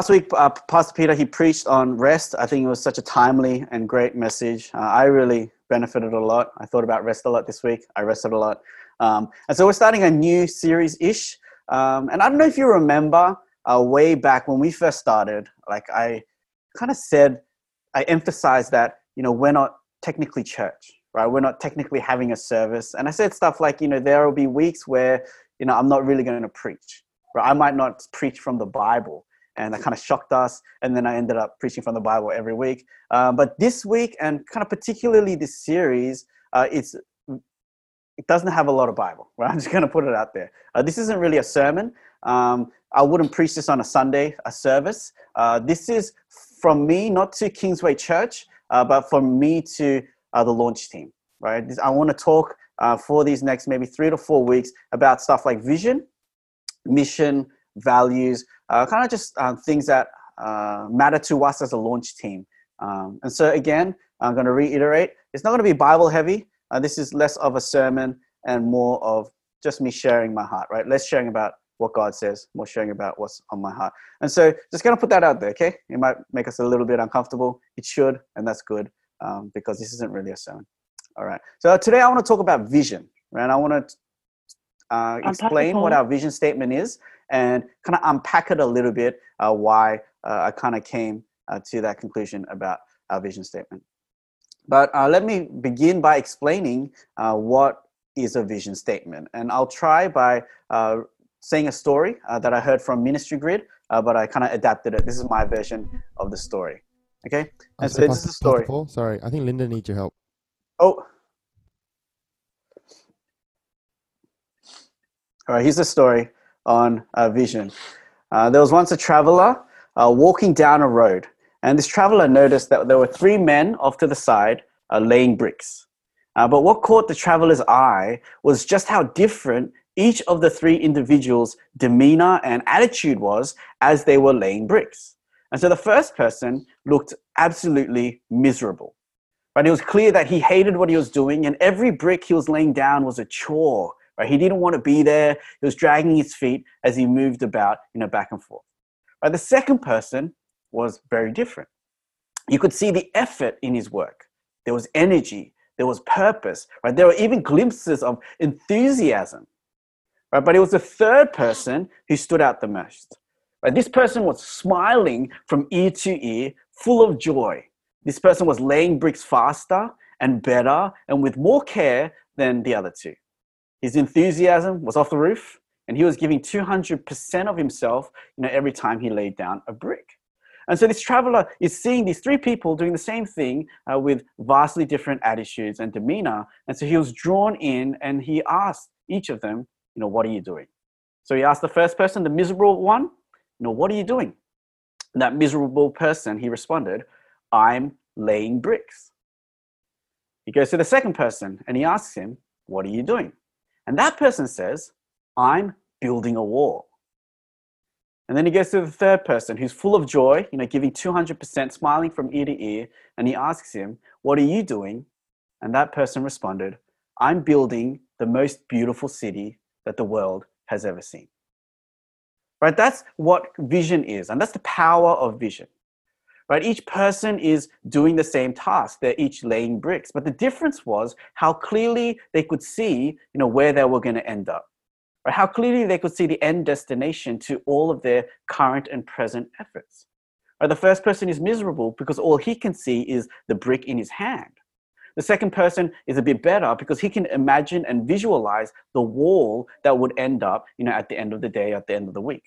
last week, uh, Pastor Peter he preached on rest. I think it was such a timely and great message. Uh, I really benefited a lot. I thought about rest a lot this week. I rested a lot, um, and so we're starting a new series ish. Um, and I don't know if you remember uh, way back when we first started. Like I kind of said, I emphasized that you know we're not technically church, right? We're not technically having a service, and I said stuff like you know there will be weeks where you know I'm not really going to preach. Right? I might not preach from the Bible and that kind of shocked us. And then I ended up preaching from the Bible every week. Um, but this week, and kind of particularly this series, uh, it's it doesn't have a lot of Bible. Right? I'm just going to put it out there. Uh, this isn't really a sermon. Um, I wouldn't preach this on a Sunday, a service. Uh, this is from me, not to Kingsway Church, uh, but from me to uh, the launch team. Right? I want to talk for these next maybe three to four weeks about stuff like vision, mission, values, uh, kind of just uh, things that uh, matter to us as a launch team. Um, and so again, I'm going to reiterate, it's not going to be Bible heavy. Uh, this is less of a sermon and more of just me sharing my heart, right? Less sharing about what God says, more sharing about what's on my heart. And so just going to put that out there, okay? It might make us a little bit uncomfortable. It should, and that's good um, because this isn't really a sermon. All right. So today I want to talk about vision, right? I want to uh, explain what our vision statement is and kind of unpack it a little bit uh, why uh, I kind of came uh, to that conclusion about our vision statement. But uh, let me begin by explaining uh, what is a vision statement. And I'll try by saying a story that I heard from Ministry Grid, but I kind of adapted it. This is my version of the story. Okay? And so, so this is a story. Paul, sorry, I think Linda needs your help. Oh, All right, here's the story on uh, vision. Uh, there was once a traveler uh, walking down a road, and this traveler noticed that there were three men off to the side uh, laying bricks. Uh, but what caught the traveler's eye was just how different each of the three individuals' demeanor and attitude was as they were laying bricks. And so the first person looked absolutely miserable. But it was clear that he hated what he was doing, and every brick he was laying down was a chore Right? He didn't want to be there. He was dragging his feet as he moved about, you know, back and forth. Right? The second person was very different. You could see the effort in his work. There was energy. There was purpose. Right? There were even glimpses of enthusiasm. Right? But it was the third person who stood out the most. Right? This person was smiling from ear to ear, full of joy. This person was laying bricks faster and better and with more care than the other two. His enthusiasm was off the roof, and he was giving 200% of himself you know, every time he laid down a brick. And so this traveler is seeing these three people doing the same thing uh, with vastly different attitudes and demeanor. And so he was drawn in and he asked each of them, you know, what are you doing? So he asked the first person, the miserable one, you know, what are you doing? And that miserable person, he responded, I'm laying bricks. He goes to the second person and he asks him, what are you doing? And that person says, I'm building a wall. And then he goes to the third person who's full of joy, you know, giving 200%, smiling from ear to ear. And he asks him, What are you doing? And that person responded, I'm building the most beautiful city that the world has ever seen. Right? That's what vision is. And that's the power of vision right? Each person is doing the same task. They're each laying bricks. But the difference was how clearly they could see, you know, where they were going to end up. Right? How clearly they could see the end destination to all of their current and present efforts. Right? The first person is miserable because all he can see is the brick in his hand. The second person is a bit better because he can imagine and visualize the wall that would end up, you know, at the end of the day, at the end of the week.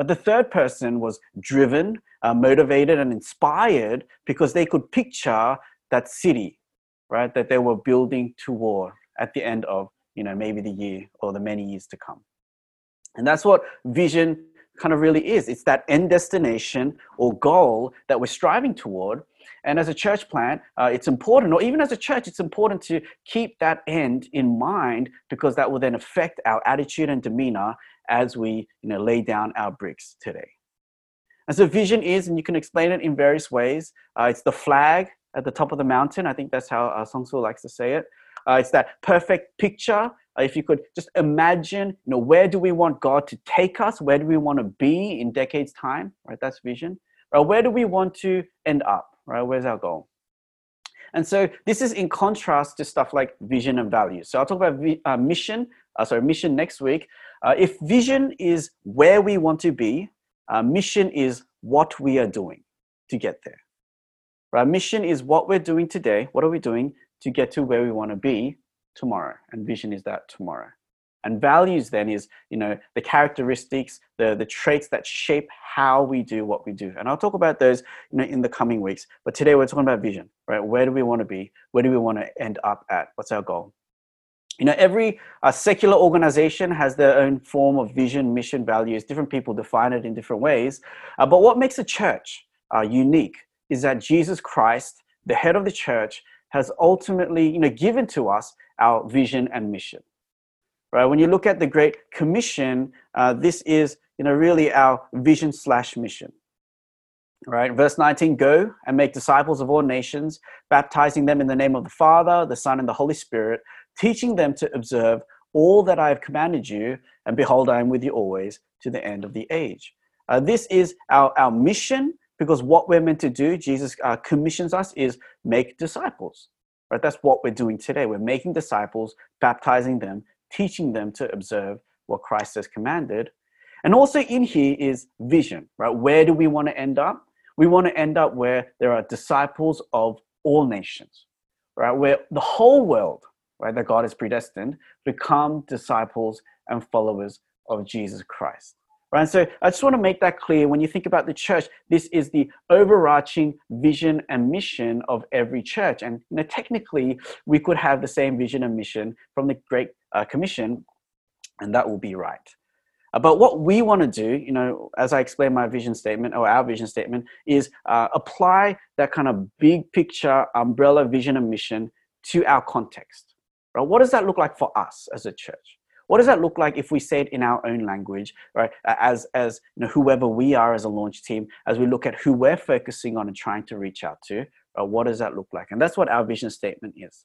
But the third person was driven, uh, motivated, and inspired because they could picture that city, right, that they were building toward at the end of, you know, maybe the year or the many years to come. And that's what vision kind of really is. It's that end destination or goal that we're striving toward. And as a church plant, uh, it's important, or even as a church, it's important to keep that end in mind because that will then affect our attitude and demeanor as we you know, lay down our bricks today. And so vision is, and you can explain it in various ways. Uh, it's the flag at the top of the mountain. I think that's how uh, Song Su likes to say it. Uh, it's that perfect picture uh, if you could just imagine, you know, where do we want God to take us? Where do we want to be in decades' time? Right, that's vision. Right, where do we want to end up? Right, where's our goal? And so this is in contrast to stuff like vision and values. So I'll talk about uh, mission, uh, sorry, mission next week. Uh, if vision is where we want to be, uh, mission is what we are doing to get there. Right? Mission is what we're doing today. What are we doing to get to where we want to be tomorrow? And vision is that tomorrow. And values then is, you know, the characteristics, the, the traits that shape how we do what we do. And I'll talk about those, you know, in the coming weeks. But today we're talking about vision, right? Where do we want to be? Where do we want to end up at? What's our goal? You know, every uh, secular organization has their own form of vision, mission, values. Different people define it in different ways. Uh, but what makes a church uh, unique is that Jesus Christ, the head of the church, has ultimately, you know, given to us our vision and mission right? When you look at the Great Commission, uh, this is you know really our vision slash mission. Right, verse 19, go and make disciples of all nations, baptizing them in the name of the Father, the Son, and the Holy Spirit, teaching them to observe all that I have commanded you, and behold, I am with you always to the end of the age. Uh, this is our, our mission because what we're meant to do, Jesus uh, commissions us, is make disciples. Right? That's what we're doing today. We're making disciples, baptizing them, teaching them to observe what Christ has commanded. And also in here is vision, right? Where do we want to end up? We want to end up where there are disciples of all nations, right? Where the whole world, right, that God has predestined, become disciples and followers of Jesus Christ. Right, so I just want to make that clear. When you think about the church, this is the overarching vision and mission of every church. And you know, technically, we could have the same vision and mission from the Great uh, Commission, and that will be right. Uh, but what we want to do, you know, as I explain my vision statement or our vision statement, is uh, apply that kind of big picture umbrella vision and mission to our context. Right? What does that look like for us as a church? What does that look like if we say it in our own language, right? As as you know, whoever we are as a launch team, as we look at who we're focusing on and trying to reach out to, right? what does that look like? And that's what our vision statement is.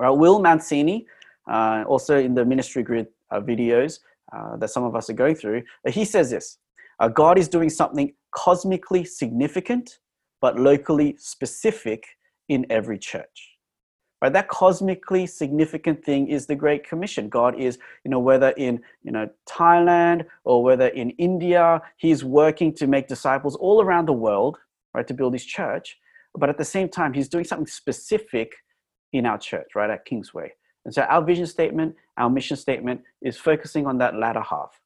Right? Will Mancini, uh, also in the ministry grid uh, videos uh, that some of us are going through, he says this uh, God is doing something cosmically significant, but locally specific in every church. Right? That cosmically significant thing is the Great Commission. God is, you know, whether in you know Thailand or whether in India, He's working to make disciples all around the world, right, to build His church. But at the same time, He's doing something specific in our church, right, at Kingsway. And so our vision statement, our mission statement is focusing on that latter half,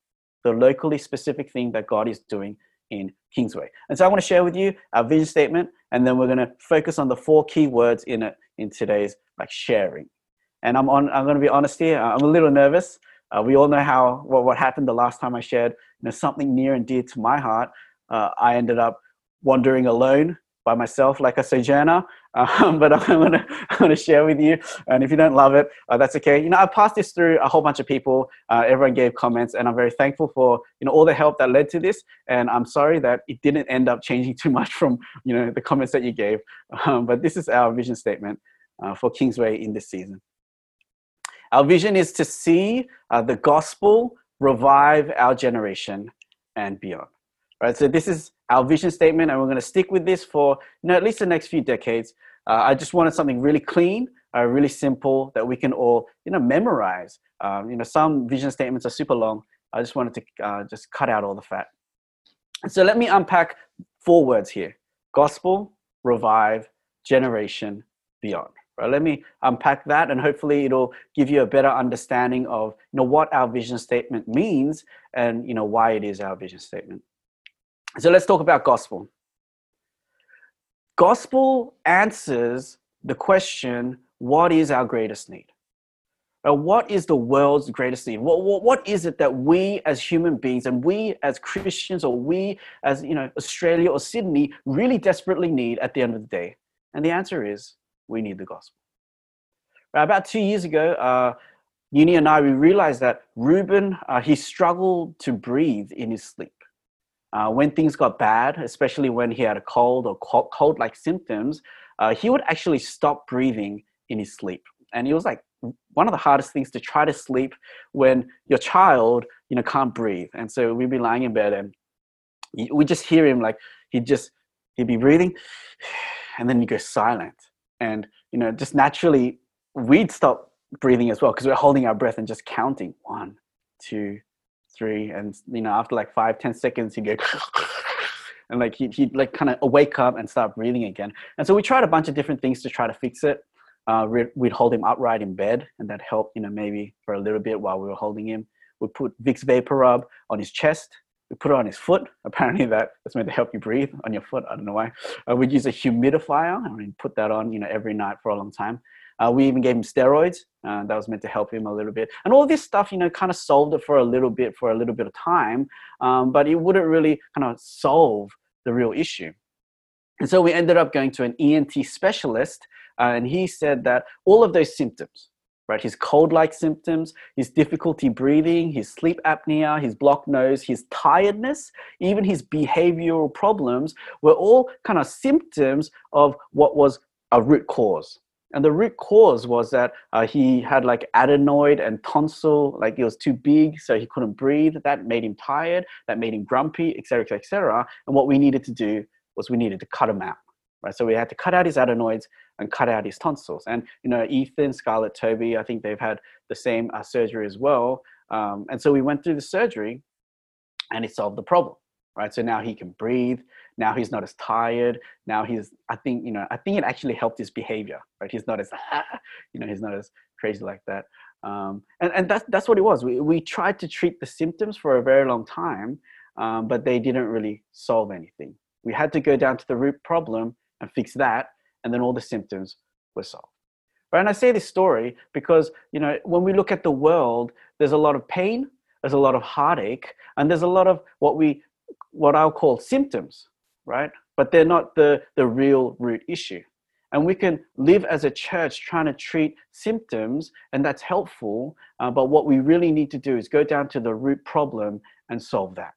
the locally specific thing that God is doing in Kingsway. And so I want to share with you our vision statement, and then we're going to focus on the four key words in it in today's like sharing. And I'm on. I'm going to be honest here. I'm a little nervous. Uh, we all know how what, what happened the last time I shared you know, something near and dear to my heart. Uh, I ended up wandering alone by myself like a sojourner. Um, but I'm gonna I'm gonna share with you, and if you don't love it, uh, that's okay. You know, I passed this through a whole bunch of people. Uh, everyone gave comments, and I'm very thankful for you know all the help that led to this. And I'm sorry that it didn't end up changing too much from you know the comments that you gave. Um, but this is our vision statement uh, for Kingsway in this season. Our vision is to see uh, the gospel revive our generation and beyond. Right. So this is our vision statement, and we're going to stick with this for you know, at least the next few decades. Uh, I just wanted something really clean, uh, really simple that we can all you know memorize. Um, you know, some vision statements are super long. I just wanted to uh, just cut out all the fat. So let me unpack four words here: gospel, revive, generation, beyond. Right? Let me unpack that, and hopefully it'll give you a better understanding of you know what our vision statement means and you know why it is our vision statement. So let's talk about gospel. Gospel answers the question what is our greatest need? What is the world's greatest need? What, what, what is it that we as human beings and we as Christians or we as you know Australia or Sydney really desperately need at the end of the day? And the answer is we need the gospel. Right, about two years ago, uh, Uni and I we realized that Ruben uh, he struggled to breathe in his sleep. Uh, when things got bad, especially when he had a cold or cold like symptoms, uh, he would actually stop breathing in his sleep. And he was like one of the hardest things to try to sleep when your child, you know, can't breathe. And so we'd be lying in bed and we just hear him like he'd just he'd be breathing, and then he go silent. And you know, just naturally we'd stop breathing as well because we're holding our breath and just counting one, two, three, and you know, after like five, ten seconds, he'd go. and like he'd, he'd like kind of wake up and start breathing again. And so we tried a bunch of different things to try to fix it. Uh, we'd hold him upright in bed, and that helped, you know, maybe for a little bit while we were holding him. We put Vicks VapoRub on his chest. We put it on his foot. Apparently, that that's meant to help you breathe on your foot. I don't know why. Uh, we'd use a humidifier and we'd put that on, you know, every night for a long time. Uh, we even gave him steroids. Uh, that was meant to help him a little bit. And all this stuff, you know, kind of solved it for a little bit, for a little bit of time. Um, but it wouldn't really kind of solve the real issue. And so we ended up going to an ENT specialist, uh, and he said that all of those symptoms, right, his cold like symptoms, his difficulty breathing, his sleep apnea, his blocked nose, his tiredness, even his behavioral problems were all kind of symptoms of what was a root cause. And the root cause was that uh, he had like adenoid and tonsil, like it was too big, so he couldn't breathe. That made him tired. That made him grumpy, etc., etc. And what we needed to do was we needed to cut him out, right? So we had to cut out his adenoids and cut out his tonsils. And you know, Ethan, Scarlett, Toby, I think they've had the same uh, surgery as well. Um, and so we went through the surgery, and it solved the problem, right? So now he can breathe. Now he's not as tired. Now he's, I think, you know, I think it actually helped his behavior, right? He's not as, you know, he's not as crazy like that. Um, and, and that's, that's what it was. We, we tried to treat the symptoms for a very long time, um, but they didn't really solve anything. We had to go down to the root problem and fix that, and then all the symptoms were solved. Right? And I say this story because, you know, when we look at the world, there's a lot of pain, there's a lot of heartache, and there's a lot of what we, what I'll call symptoms right? But they're not the, the real root issue. And we can live as a church trying to treat symptoms, and that's helpful. Uh, but what we really need to do is go down to the root problem and solve that.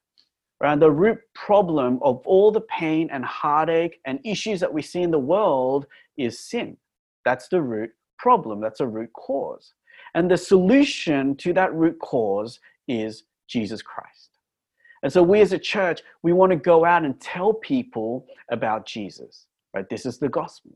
Right? The root problem of all the pain and heartache and issues that we see in the world is sin. That's the root problem, that's a root cause. And the solution to that root cause is Jesus Christ. And so we as a church, we want to go out and tell people about Jesus, right? This is the gospel,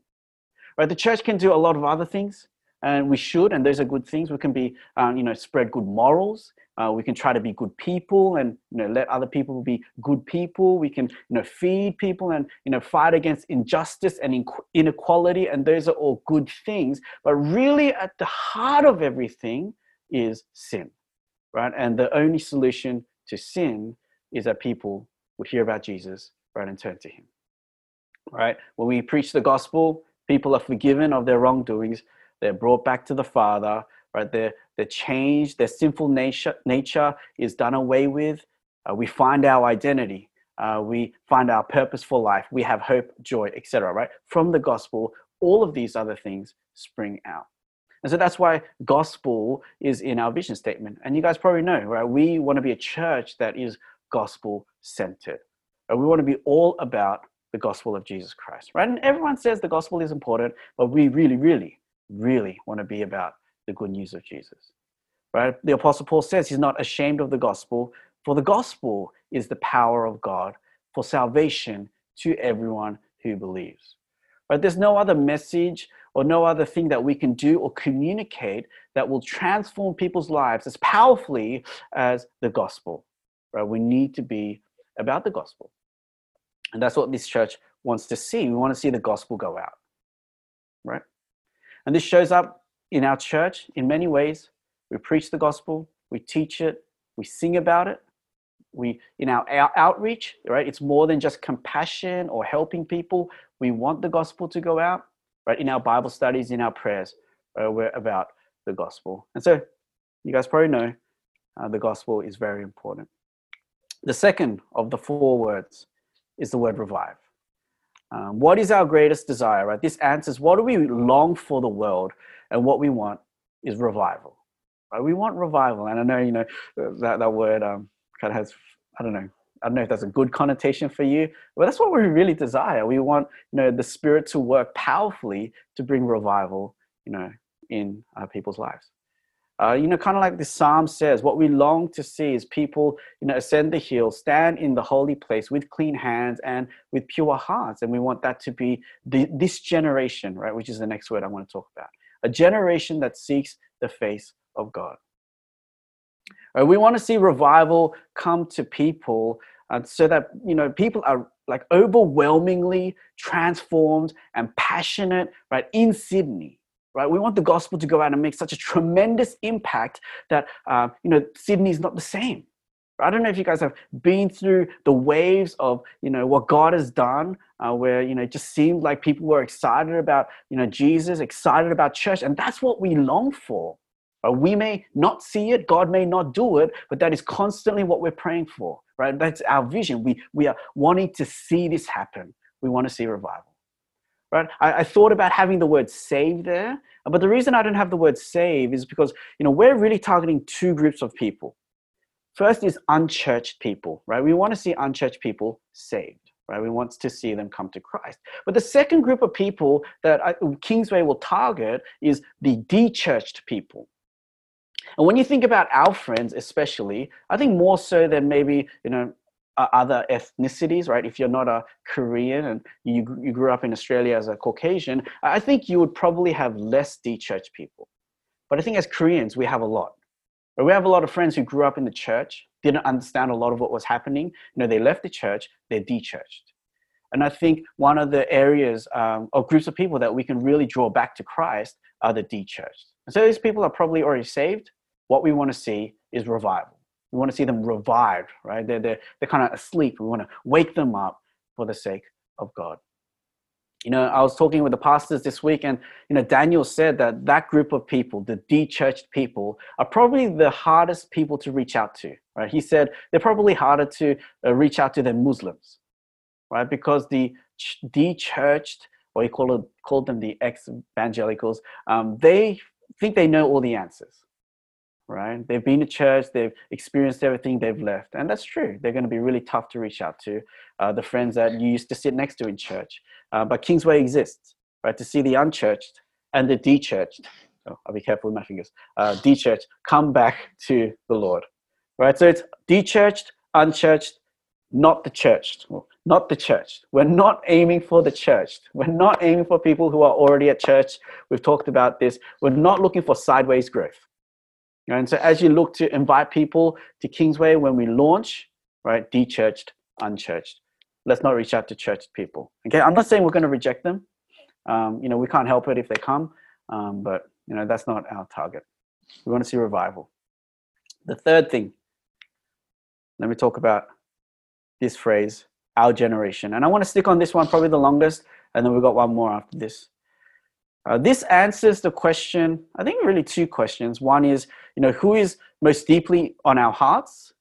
right? The church can do a lot of other things and we should, and those are good things. We can be, um, you know, spread good morals. Uh, we can try to be good people and you know let other people be good people. We can you know feed people and you know fight against injustice and inequality, and those are all good things. But really, at the heart of everything is sin, right? And the only solution to sin is that people would hear about Jesus, right, and turn to him. Right? When we preach the gospel, people are forgiven of their wrongdoings. They're brought back to the Father, right? They're, they're changed. Their sinful nature, nature is done away with. Uh, we find our identity. Uh, we find our purpose for life. We have hope, joy, etc. Right? From the gospel, all of these other things spring out. And so that's why gospel is in our vision statement. And you guys probably know, right? We want to be a church that is gospel centered. And we want to be all about the gospel of Jesus Christ, right? And everyone says the gospel is important, but we really, really, really want to be about the good news of Jesus, right? The Apostle Paul says he's not ashamed of the gospel, for the gospel is the power of God for salvation to everyone who believes. Right? There's no other message or no other thing that we can do or communicate that will transform people's lives as powerfully as the gospel right? We need to be about the gospel. And that's what this church wants to see. We want to see the gospel go out, right? And this shows up in our church in many ways. We preach the gospel, we teach it, we sing about it. We, in our, our outreach, right? It's more than just compassion or helping people. We want the gospel to go out, right? In our Bible studies, in our prayers, uh, we're about the gospel. And so, you guys probably know uh, the gospel is very important. The second of the four words is the word revive. Um, what is our greatest desire, right? This answers what do we long for the world, and what we want is revival. Right? We want revival, and I know you know that that word um, kind of has I don't know I don't know if that's a good connotation for you, but that's what we really desire. We want you know the Spirit to work powerfully to bring revival, you know, in people's lives. Uh, you know, kind of like the psalm says, what we long to see is people, you know, ascend the hill, stand in the holy place with clean hands and with pure hearts. And we want that to be the, this generation, right? Which is the next word I want to talk about. A generation that seeks the face of God. Right, we want to see revival come to people uh, so that, you know, people are like overwhelmingly transformed and passionate, right, in Sydney right? We want the gospel to go out and make such a tremendous impact that, uh, you know, Sydney is not the same. I don't know if you guys have been through the waves of, you know, what God has done, uh, where, you know, it just seemed like people were excited about, you know, Jesus, excited about church. And that's what we long for. Uh, we may not see it, God may not do it, but that is constantly what we're praying for, right? That's our vision. We, we are wanting to see this happen. We want to see revival right? I, I, thought about having the word save there, but the reason I don't have the word save is because, you know, we're really targeting two groups of people. First is unchurched people, right? We want to see unchurched people saved, right? We want to see them come to Christ. But the second group of people that I, Kingsway will target is the de-churched people. And when you think about our friends, especially, I think more so than maybe, you know, other ethnicities, right? If you're not a Korean and you, you grew up in Australia as a Caucasian, I think you would probably have less de-church people. But I think as Koreans, we have a lot. We have a lot of friends who grew up in the church, didn't understand a lot of what was happening. You know, they left the church, they're de-churched. And I think one of the areas um, or groups of people that we can really draw back to Christ are the de-churched. And so these people are probably already saved. What we want to see is revival. We want to see them revived, right? They're, they're, they're kind of asleep. We want to wake them up for the sake of God. You know, I was talking with the pastors this week, and you know, Daniel said that that group of people, the de-churched people, are probably the hardest people to reach out to. Right? He said they're probably harder to uh, reach out to than Muslims, right? Because the de-churched, or he called, called them the ex-evangelicals, um, they think they know all the answers right? They've been to church, they've experienced everything, they've left. And that's true. They're going to be really tough to reach out to, uh, the friends that you used to sit next to in church. Uh, but Kingsway exists, right? To see the unchurched and the de-churched, oh, I'll be careful with my fingers, uh, de-churched come back to the Lord, right? So it's de-churched, unchurched, not the churched, not the church. We're not aiming for the church. We're not aiming for people who are already at church. We've talked about this. We're not looking for sideways growth. And so as you look to invite people to Kingsway when we launch, right, de-churched, unchurched, let's not reach out to church people. Okay, I'm not saying we're going to reject them. Um, you know, we can't help it if they come, um, but you know that's not our target. We want to see revival. The third thing, let me talk about this phrase, our generation, and I want to stick on this one probably the longest, and then we've got one more after this. Uh, this answers the question, I think really two questions. One is, you know, who is most deeply on our hearts,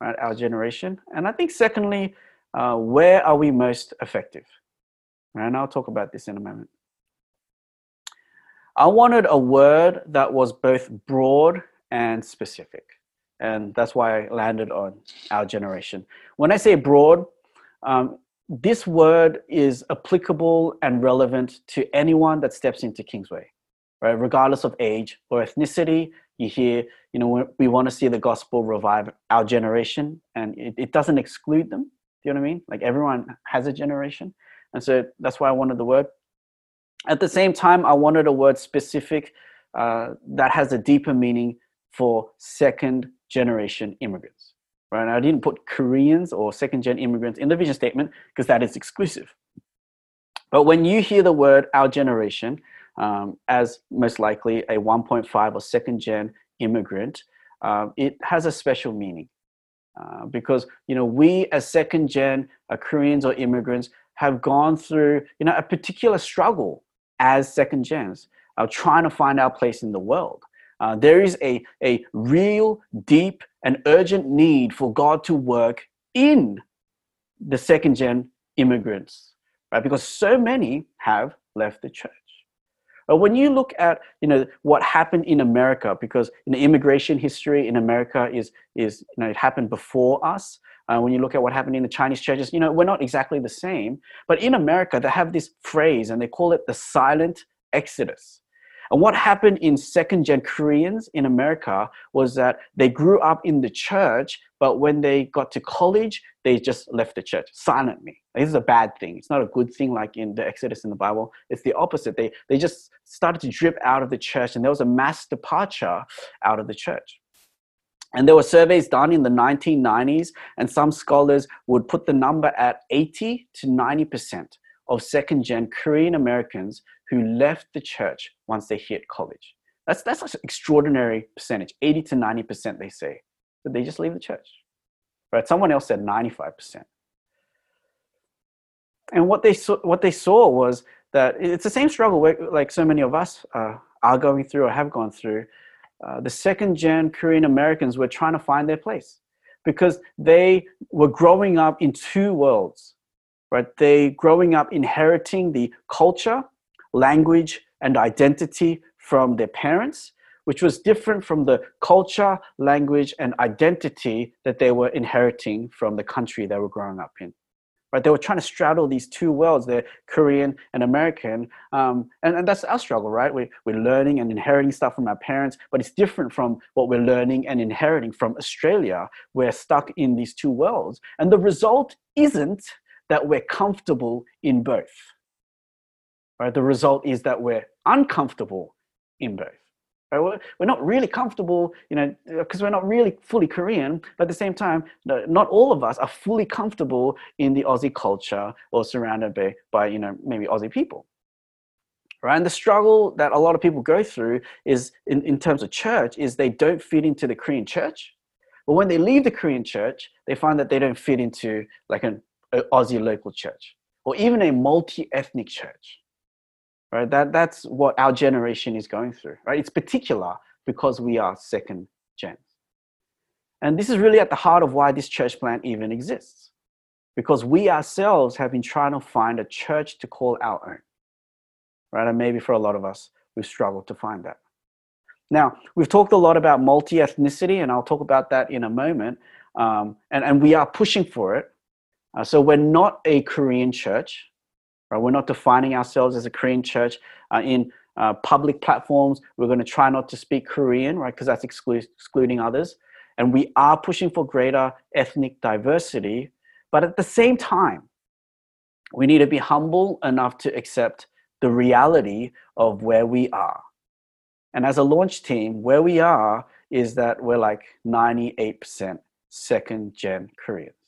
right, our generation? And I think secondly, uh, where are we most effective? And I'll talk about this in a moment. I wanted a word that was both broad and specific. And that's why I landed on our generation. When I say broad, um, this word is applicable and relevant to anyone that steps into Kingsway, right? Regardless of age or ethnicity, you hear, you know, we want to see the gospel revive our generation, and it, it doesn't exclude them. Do you know what I mean? Like everyone has a generation. And so that's why I wanted the word. At the same time, I wanted a word specific uh, that has a deeper meaning for second generation immigrants right? I didn't put Koreans or second gen immigrants in the vision statement because that is exclusive. But when you hear the word our generation, um, as most likely a 1.5 or second gen immigrant, uh, it has a special meaning. Uh, because you know we as second gen uh, Koreans or immigrants have gone through you know a particular struggle as second gens, uh, trying to find our place in the world. Uh, there is a, a real, deep, and urgent need for God to work in the second gen immigrants, right? Because so many have left the church. But when you look at you know what happened in America, because you immigration history in America is is you know it happened before us. Uh, when you look at what happened in the Chinese churches, you know we're not exactly the same. But in America, they have this phrase and they call it the silent exodus. And what happened in second gen Koreans in America was that they grew up in the church, but when they got to college, they just left the church silently. This is a bad thing. It's not a good thing like in the Exodus in the Bible. It's the opposite. They, they just started to drip out of the church, and there was a mass departure out of the church. And there were surveys done in the 1990s, and some scholars would put the number at 80 to 90% of second gen Korean Americans who left the church once they hit college. That's, that's an extraordinary percentage 80 to 90%, they say. But they just leave the church. Right? Someone else said 95%. And what they saw, what they saw was that it's the same struggle like so many of us uh, are going through or have gone through uh, the second gen Korean Americans were trying to find their place because they were growing up in two worlds, right? They growing up inheriting the culture, language, and identity from their parents, which was different from the culture, language, and identity that they were inheriting from the country they were growing up in right? They were trying to straddle these two worlds, the Korean and American. Um, and, and that's our struggle, right? We, we're learning and inheriting stuff from our parents, but it's different from what we're learning and inheriting from Australia. We're stuck in these two worlds. And the result isn't that we're comfortable in both. Right? The result is that we're uncomfortable in both. Right? We're we're not really comfortable, you know, because we're not really fully Korean, but at the same time, not all of us are fully comfortable in the Aussie culture or surrounded by, by you know, maybe Aussie people. Right? And the struggle that a lot of people go through is in, in terms of church is they don't fit into the Korean church. But when they leave the Korean church, they find that they don't fit into like an Aussie local church or even a multi-ethnic church right? That, that's what our generation is going through, right? It's particular because we are second gen. And this is really at the heart of why this church plant even exists. Because we ourselves have been trying to find a church to call our own, right? And maybe for a lot of us, we've struggled to find that. Now, we've talked a lot about multi ethnicity, and I'll talk about that in a moment. Um, and, and we are pushing for it. Uh, so, we're not a Korean church, Right? We're not defining ourselves as a Korean church uh, in uh, public platforms. We're going to try not to speak Korean, right? Because that's exclu- excluding others. And we are pushing for greater ethnic diversity. But at the same time, we need to be humble enough to accept the reality of where we are. And as a launch team, where we are is that we're like 98% second gen Koreans.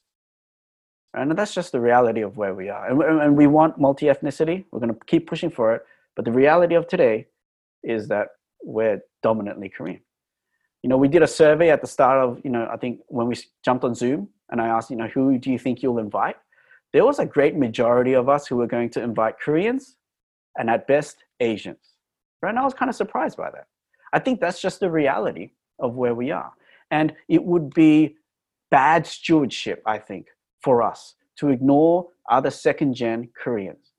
And that's just the reality of where we are. And, and we want multi ethnicity. We're going to keep pushing for it. But the reality of today is that we're dominantly Korean. You know, we did a survey at the start of, you know, I think when we jumped on Zoom and I asked, you know, who do you think you'll invite? There was a great majority of us who were going to invite Koreans and at best Asians. Right? And I was kind of surprised by that. I think that's just the reality of where we are. And it would be bad stewardship, I think, for us to ignore other second gen Koreans,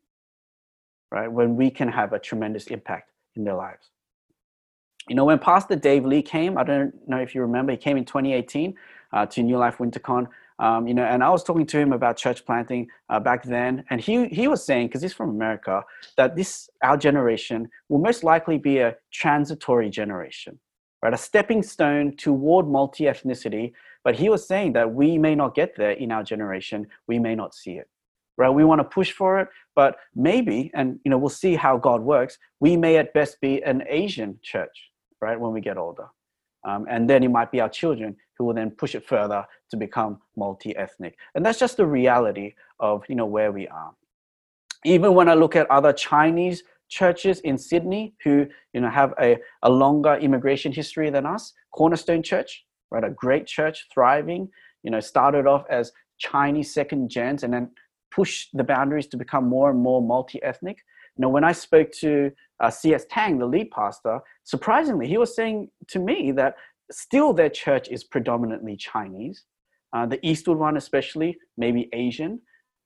right? When we can have a tremendous impact in their lives. You know, when Pastor Dave Lee came, I don't know if you remember, he came in 2018 uh, to New Life WinterCon. Um, you know, and I was talking to him about church planting uh, back then, and he he was saying, because he's from America, that this our generation will most likely be a transitory generation, right? A stepping stone toward multi ethnicity but he was saying that we may not get there in our generation. We may not see it. Right? We want to push for it, but maybe, and you know, we'll see how God works. We may at best be an Asian church, right? When we get older, um, and then it might be our children who will then push it further to become multi-ethnic. And that's just the reality of you know where we are. Even when I look at other Chinese churches in Sydney who you know have a, a longer immigration history than us, Cornerstone Church, right? A great church, thriving, you know, started off as Chinese second gens and then pushed the boundaries to become more and more multi-ethnic. You know, when I spoke to uh, C.S. Tang, the lead pastor, surprisingly, he was saying to me that still their church is predominantly Chinese. Uh, the Eastwood one, especially, maybe Asian.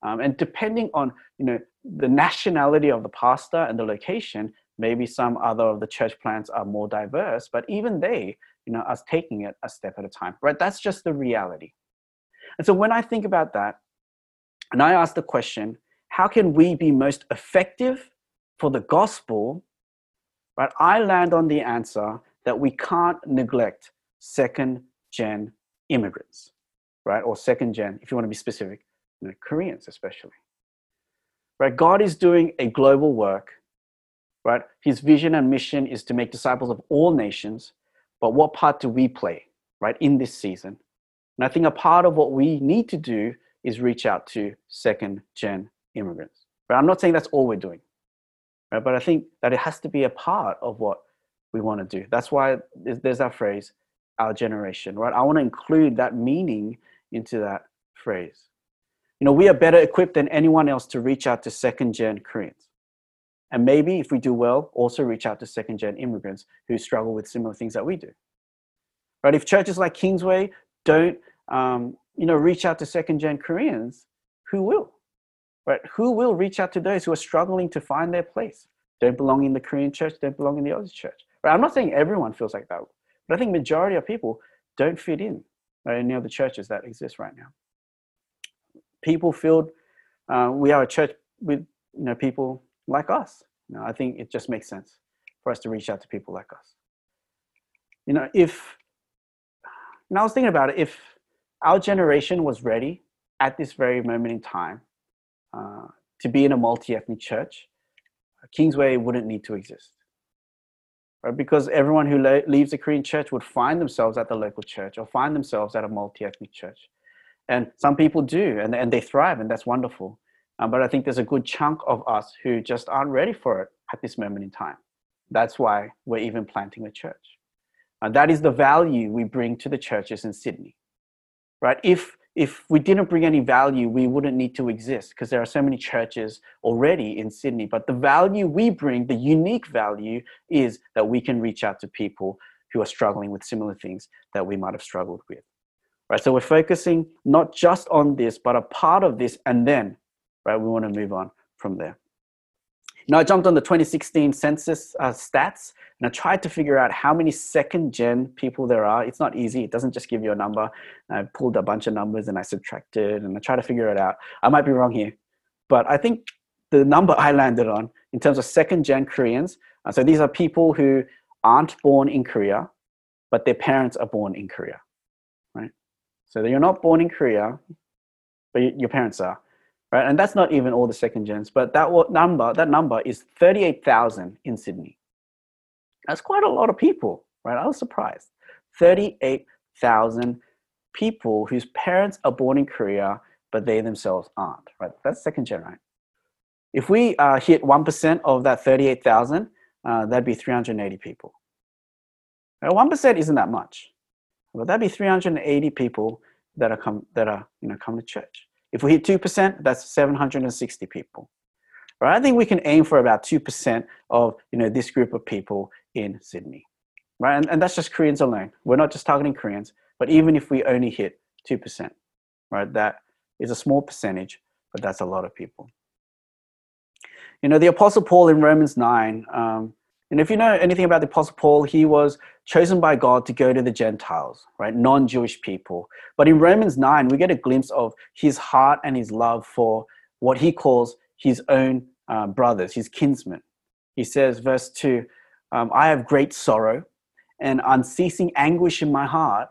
Um, and depending on you know the nationality of the pastor and the location, maybe some other of the church plants are more diverse. But even they, you know, us taking it a step at a time, right? That's just the reality. And so when I think about that, and I ask the question, how can we be most effective for the gospel right? I land on the answer that we can't neglect second gen immigrants, right? Or second gen, if you want to be specific, you know, Koreans especially. Right? God is doing a global work, right? His vision and mission is to make disciples of all nations. But what part do we play, right, in this season? And I think a part of what we need to do is reach out to second gen immigrants. But I'm not saying that's all we're doing, right? But I think that it has to be a part of what we want to do. That's why there's that phrase, our generation, right? I want to include that meaning into that phrase. You know, we are better equipped than anyone else to reach out to second gen Koreans. And maybe if we do well, also reach out to second gen immigrants who struggle with similar things that we do. Right? If churches like Kingsway don't, um, you know, reach out to second gen Koreans, who will? Right? Who will reach out to those who are struggling to find their place? Don't belong in the Korean church, don't belong in the Aussie church. Right? I'm not saying everyone feels like that, but I think majority of people don't fit in right, in the churches that exist right now. People feel uh, we are a church with you know people like us. You know, I think it just makes sense for us to reach out to people like us. You know, if and I was thinking about it, if our generation was ready at this very moment in time uh, to be in a multi-ethnic church, Kingsway wouldn't need to exist. Right? Because everyone who le- leaves the Korean church would find themselves at the local church or find themselves at a multi-ethnic church. And some people do, and, and they thrive, and that's wonderful. Um, but I think there's a good chunk of us who just aren't ready for it at this moment in time. That's why we're even planting a church. And that is the value we bring to the churches in Sydney, right? If if we didn't bring any value, we wouldn't need to exist because there are so many churches already in Sydney. But the value we bring, the unique value, is that we can reach out to people who are struggling with similar things that we might have struggled with. Right? So we're focusing not just on this, but a part of this, and then right? We want to move on from there. Now, I jumped on the 2016 census uh, stats and I tried to figure out how many second gen people there are. It's not easy, it doesn't just give you a number. I pulled a bunch of numbers and I subtracted and I tried to figure it out. I might be wrong here, but I think the number I landed on in terms of second gen Koreans, uh, so these are people who aren't born in Korea, but their parents are born in Korea? So you're not born in Korea, but your parents are right? And that's not even all the second gens, but that number, that number is 38,000 in Sydney. That's quite a lot of people, right? I was surprised. 38,000 people whose parents are born in Korea, but they themselves aren't, right? That's second gen, right? If we uh, hit 1% of that 38,000, uh, that'd be 380 people. Now, 1% isn't that much, but that'd be 380 people that are come that are you know come to church. If we hit 2%, that's 760 people. Right? I think we can aim for about 2% of you know, this group of people in Sydney. Right? And, and that's just Koreans alone. We're not just targeting Koreans, but even if we only hit 2%, right, that is a small percentage, but that's a lot of people. You know, the Apostle Paul in Romans 9, um, and if you know anything about the Apostle Paul, he was chosen by God to go to the Gentiles, right? Non Jewish people. But in Romans 9, we get a glimpse of his heart and his love for what he calls his own uh, brothers, his kinsmen. He says, verse 2 um, I have great sorrow and unceasing anguish in my heart,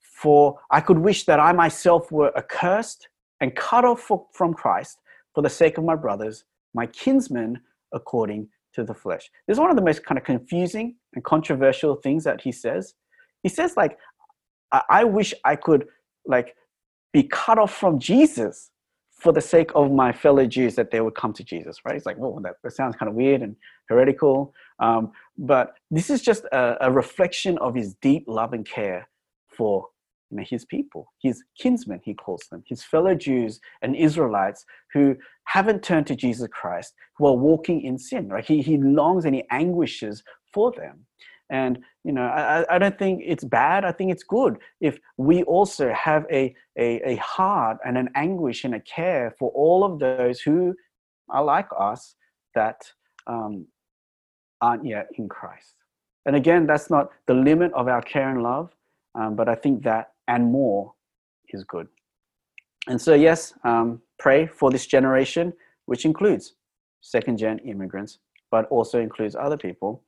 for I could wish that I myself were accursed and cut off from Christ for the sake of my brothers, my kinsmen, according to the flesh. This is one of the most kind of confusing and controversial things that he says. He says, like, I, I wish I could like be cut off from Jesus for the sake of my fellow Jews that they would come to Jesus, right? It's like, well, that, that sounds kind of weird and heretical. Um, but this is just a, a reflection of his deep love and care for you know, his people, his kinsmen, he calls them, his fellow Jews and Israelites who haven't turned to Jesus Christ, who are walking in sin. Right? He, he longs and he anguishes for them. And you know, I, I don't think it's bad. I think it's good if we also have a, a, a heart and an anguish and a care for all of those who are like us that um, aren't yet in Christ. And again, that's not the limit of our care and love, um, but I think that and more is good. And so, yes, um, pray for this generation, which includes second gen immigrants, but also includes other people.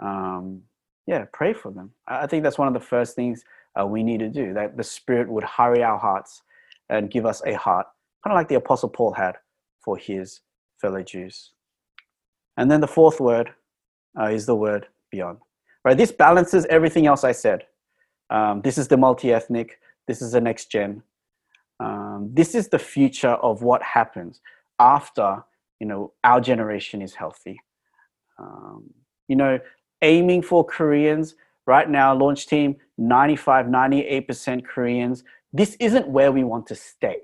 um, yeah, pray for them. I think that's one of the first things uh, we need to do. That the Spirit would hurry our hearts and give us a heart, kind of like the Apostle Paul had for his fellow Jews. And then the fourth word uh, is the word beyond. Right, this balances everything else I said. Um, this is the multi-ethnic. This is the next gen. Um, this is the future of what happens after you know our generation is healthy. Um, you know, aiming for Koreans right now, launch team 95, 98% Koreans. This isn't where we want to stay.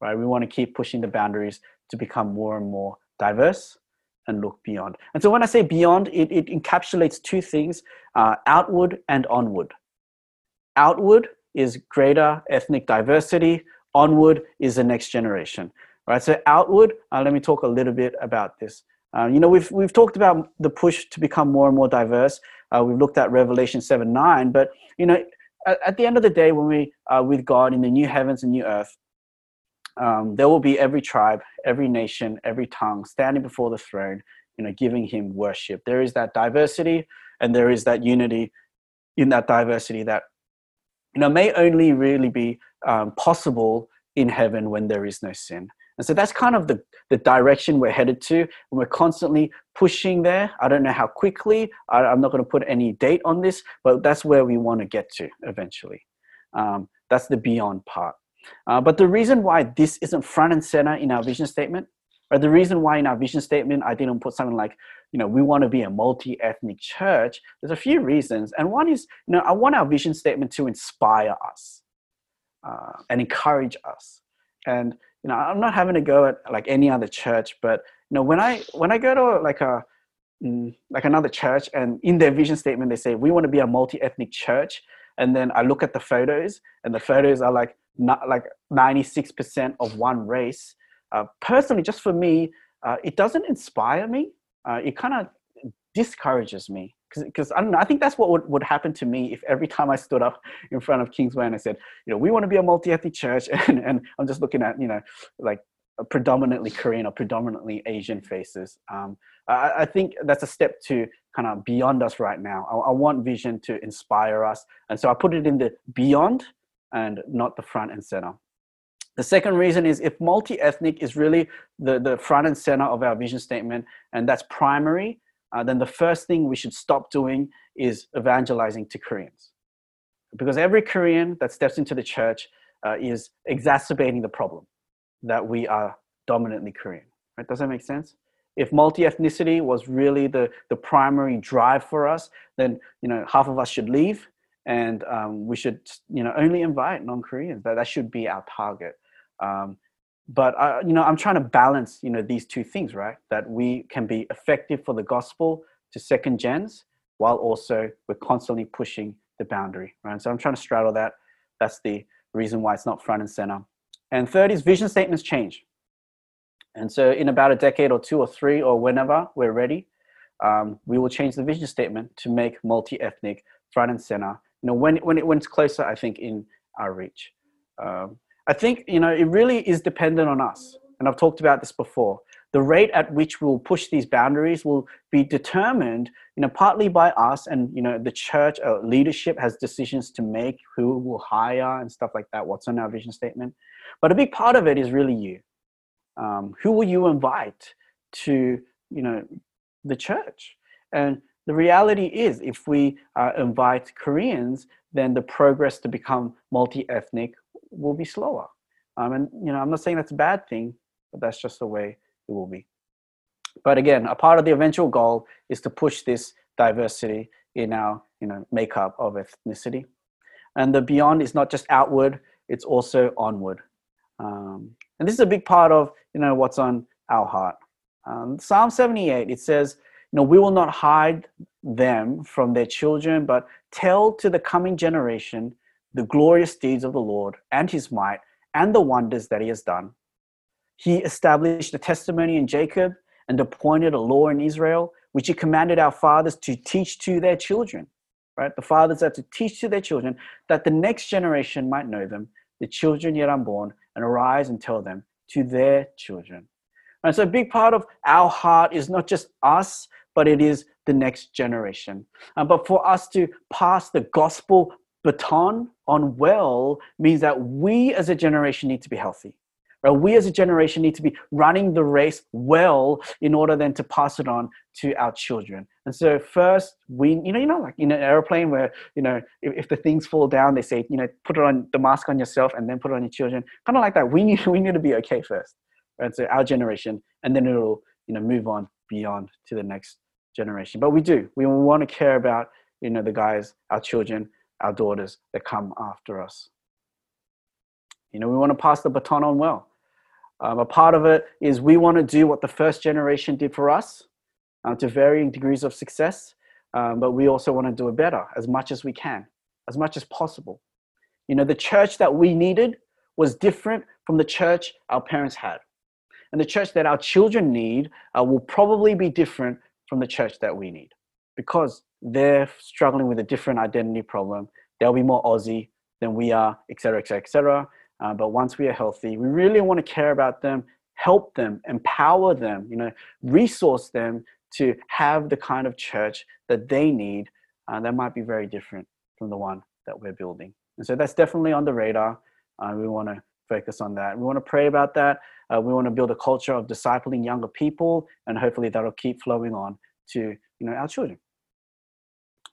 Right, we want to keep pushing the boundaries to become more and more diverse and look beyond. And so when I say beyond, it, it encapsulates two things uh, outward and onward. Outward is greater ethnic diversity, onward is the next generation. Right, so outward, uh, let me talk a little bit about this. Uh, you know, we've, we've talked about the push to become more and more diverse. Uh, we've looked at Revelation 7 9, but, you know, at, at, the end of the day, when we are with God in the new heavens and new earth, um, there will be every tribe, every nation, every tongue standing before the throne, you know, giving him worship. There is that diversity and there is that unity in that diversity that, you know, may only really be um, possible in heaven when there is no sin. And so that's kind of the, the direction we're headed to. And we're constantly pushing there. I don't know how quickly. I, am not going to put any date on this, but that's where we want to get to eventually. Um, that's the beyond part. Uh, but the reason why this isn't front and center in our vision statement, or the reason why in our vision statement I didn't put something like, you know, we want to be a multi-ethnic church, there's a few reasons. And one is, you know, I want our vision statement to inspire us uh, and encourage us. And you know, I'm not having to go at like any other church, but you know, when I when I go to like a mm, like another church and in their vision statement they say we want to be a multi-ethnic church and then i look at the photos and the photos are like not like 96% of one race. Uh, personally, just for me, uh, it doesn't inspire me. Uh, it kind of discourages me because I. I think that's what would, would happen to me if every time I stood up in front of Kingsway and I said, you know, we want to be a multi-ethnic church, and, and I'm just looking at you know like predominantly Korean or predominantly Asian faces. Um, I, I, think that's a step to kind of beyond us right now. I, I want vision to inspire us, and so I put it in the beyond and not the front and center. The second reason is if multi-ethnic is really the, the front and center of our vision statement, and that's primary, uh, then the first thing we should stop doing is evangelizing to Koreans. Because every Korean that steps into the church uh, is exacerbating the problem that we are dominantly Korean. Right? Does that make sense? If multi-ethnicity was really the, the primary drive for us, then you know half of us should leave and um, we should you know only invite non-koreans that, that should be our target um, but uh, you know i'm trying to balance you know these two things right? That we can be effective for the gospel to second gens while also we're constantly pushing the boundary right? So i'm trying to straddle that. That's the reason why it's not front and center. And third is vision statements change. And so in about a decade or two or three or whenever we're ready um, we will change the vision statement to make multi-ethnic front and center you know, when, when, it, when it's closer, I think, in our reach. Um, I think, you know, it really is dependent on us. And I've talked about this before. The rate at which we'll push these boundaries will be determined, you know, partly by us and, you know, the church uh, leadership has decisions to make, who will hire and stuff like that, what's on our vision statement. But a big part of it is really you. Um, who will you invite to, you know, the church? And the reality is, if we uh, invite Koreans, then the progress to become multi-ethnic will be slower. Um, and you know, I'm not saying that's a bad thing, but that's just the way it will be. But again, a part of the eventual goal is to push this diversity in our you know makeup of ethnicity, and the beyond is not just outward; it's also onward. Um, and this is a big part of you know what's on our heart. Um, Psalm 78 it says, you know, we will not hide them from their children, but tell to the coming generation the glorious deeds of the Lord and his might and the wonders that he has done. He established a testimony in Jacob and appointed a law in Israel, which he commanded our fathers to teach to their children. Right? The fathers are to teach to their children that the next generation might know them, the children yet unborn, and arise and tell them to their children. And so a big part of our heart is not just us, but it is the next generation. Uh, but for us to pass the gospel baton on well means that we as a generation need to be healthy. Right? We as a generation need to be running the race well in order then to pass it on to our children. And so first we, you know, you know, like in an airplane where, you know, if, if the things fall down, they say, you know, put it on the mask on yourself and then put it on your children. Kind of like that. We need, we need to be okay first. Right? So our generation, and then it'll, you know, move on beyond to the next generation. But we do. We want to care about, you know, the guys, our children, our daughters that come after us. You know, we want to pass the baton on well. Um, a part of it is we want to do what the first generation did for us uh, to varying degrees of success, um, but we also want to do it better as much as we can, as much as possible. You know, the church that we needed was different from the church our parents had. And the church that our children need uh, will probably be different from the church that we need because they're struggling with a different identity problem. They'll be more Aussie than we are, etc., etc., etc. but once we are healthy, we really want to care about them, help them, empower them, you know, resource them to have the kind of church that they need. Uh, that might be very different from the one that we're building. And so that's definitely on the radar. Uh, we want to focus on that. We want to pray about that. Uh, we want to build a culture of discipling younger people, and hopefully that'll keep flowing on to you know our children.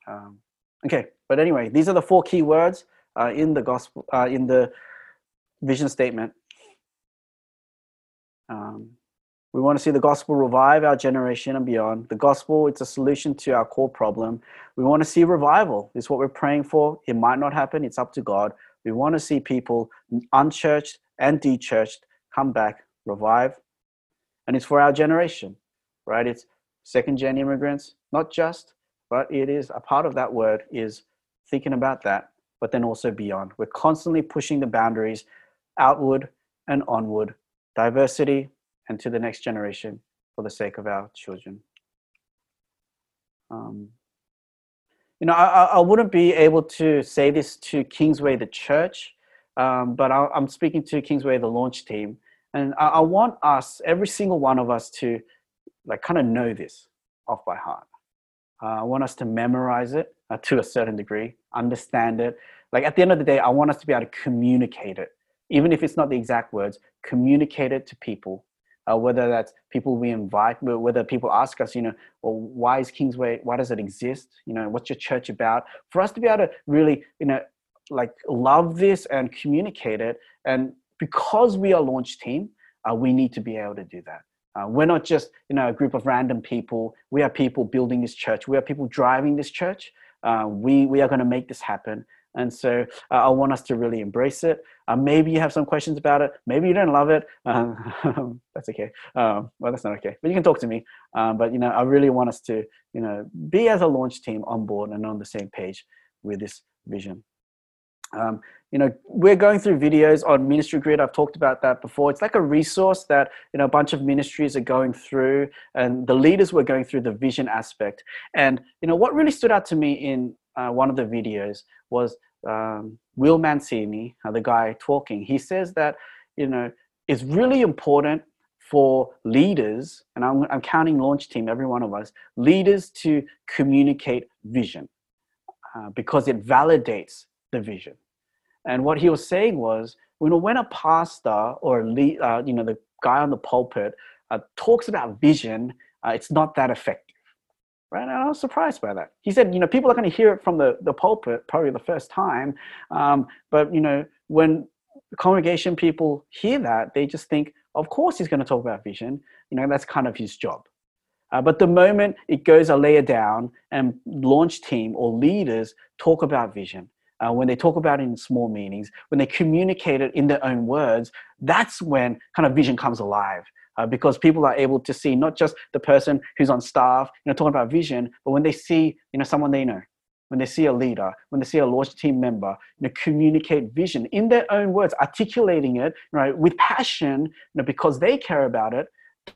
Um, okay, but anyway, these are the four key words uh, in the gospel uh, in the vision statement. Um, we want to see the gospel revive our generation and beyond. The gospel, it's a solution to our core problem. We want to see revival. It's what we're praying for. It might not happen. It's up to God. We want to see people unchurched and dechurched come back, revive. And it's for our generation, right? It's second gen immigrants, not just, but it is a part of that word is thinking about that, but then also beyond. We're constantly pushing the boundaries outward and onward, diversity, and to the next generation for the sake of our children. Um, you know, I, I wouldn't be able to say this to Kingsway, the church, um, but I, am speaking to Kingsway, the launch team, and I, I want us, every single one of us, to like kind of know this off by heart. Uh, I want us to memorize it uh, to a certain degree, understand it. Like at the end of the day, I want us to be able to communicate it, even if it's not the exact words, communicate it to people. Uh, whether that's people we invite, whether people ask us, you know, well, why is Kingsway, why does it exist? You know, what's your church about? For us to be able to really, you know, like love this and communicate it. And because we are launch team, uh, we need to be able to do that. Uh, we're not just you know a group of random people. We are people building this church. We are people driving this church. Uh, we we are going to make this happen. And so uh, I want us to really embrace it. Uh, maybe you have some questions about it. Maybe you don't love it. Um, that's okay. Um, well, that's not okay. But you can talk to me. Um, but you know, I really want us to you know be as a launch team on board and on the same page with this vision. Um, you know, we're going through videos on Ministry Grid. I've talked about that before. It's like a resource that you know a bunch of ministries are going through, and the leaders were going through the vision aspect. And you know, what really stood out to me in uh, one of the videos was um, Will Mancini, uh, the guy talking. He says that you know it's really important for leaders, and I'm, I'm counting launch team, every one of us, leaders to communicate vision uh, because it validates the vision. And what he was saying was, you know, when a pastor or lead, uh, you know the guy on the pulpit uh, talks about vision, uh, it's not that effective, right? And I was surprised by that. He said, you know, people are going to hear it from the the pulpit probably the first time, um, but you know, when congregation people hear that, they just think, of course, he's going to talk about vision. You know, that's kind of his job. Uh, but the moment it goes a layer down and launch team or leaders talk about vision, uh, when they talk about it in small meetings, when they communicate it in their own words, that's when kind of vision comes alive. Uh, because people are able to see not just the person who's on staff, you know, talking about vision, but when they see, you know, someone they know, when they see a leader, when they see a launch team member, you know, communicate vision in their own words, articulating it, right, with passion, you know, because they care about it,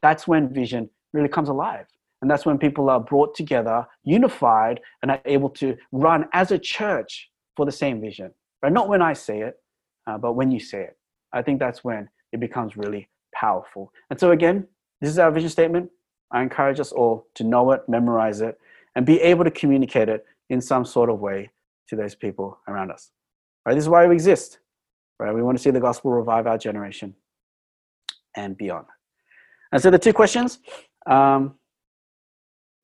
that's when vision really comes alive. And that's when people are brought together, unified, and are able to run as a church for the same vision, right? Not when I say it, uh, but when you say it. I think that's when it becomes really powerful. And so again, this is our vision statement. I encourage us all to know it, memorize it, and be able to communicate it in some sort of way to those people around us. Right? This is why we exist. Right? We want to see the gospel revive our generation and beyond. And so the two questions um,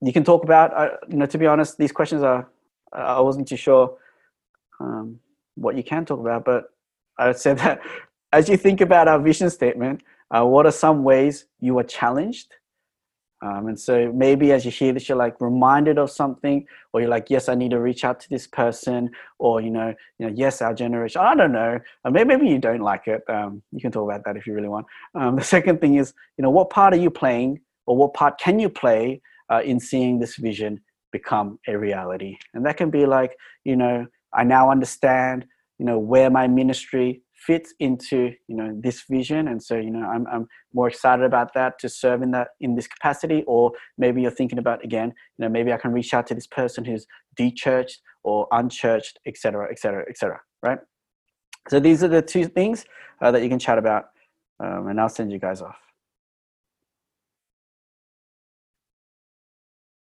you can talk about. Uh, you know, to be honest, these questions are. I wasn't too sure um, what you can talk about, but I would say that as you think about our vision statement, uh, what are some ways you are challenged um, and so maybe as you hear this, you're like reminded of something, or you're like, yes, I need to reach out to this person, or you know, you know, yes, our generation. I don't know. Uh, maybe, maybe you don't like it. Um, you can talk about that if you really want. Um, the second thing is, you know, what part are you playing, or what part can you play uh, in seeing this vision become a reality? And that can be like, you know, I now understand, you know, where my ministry fits into you know this vision. And so you know I'm, I'm more excited about that to serve in that in this capacity. Or maybe you're thinking about again you know maybe i can reach out to this person who's de-churched or unchurched etc etc etc right? So these are the two things uh, that you can chat about um, and i'll send you guys off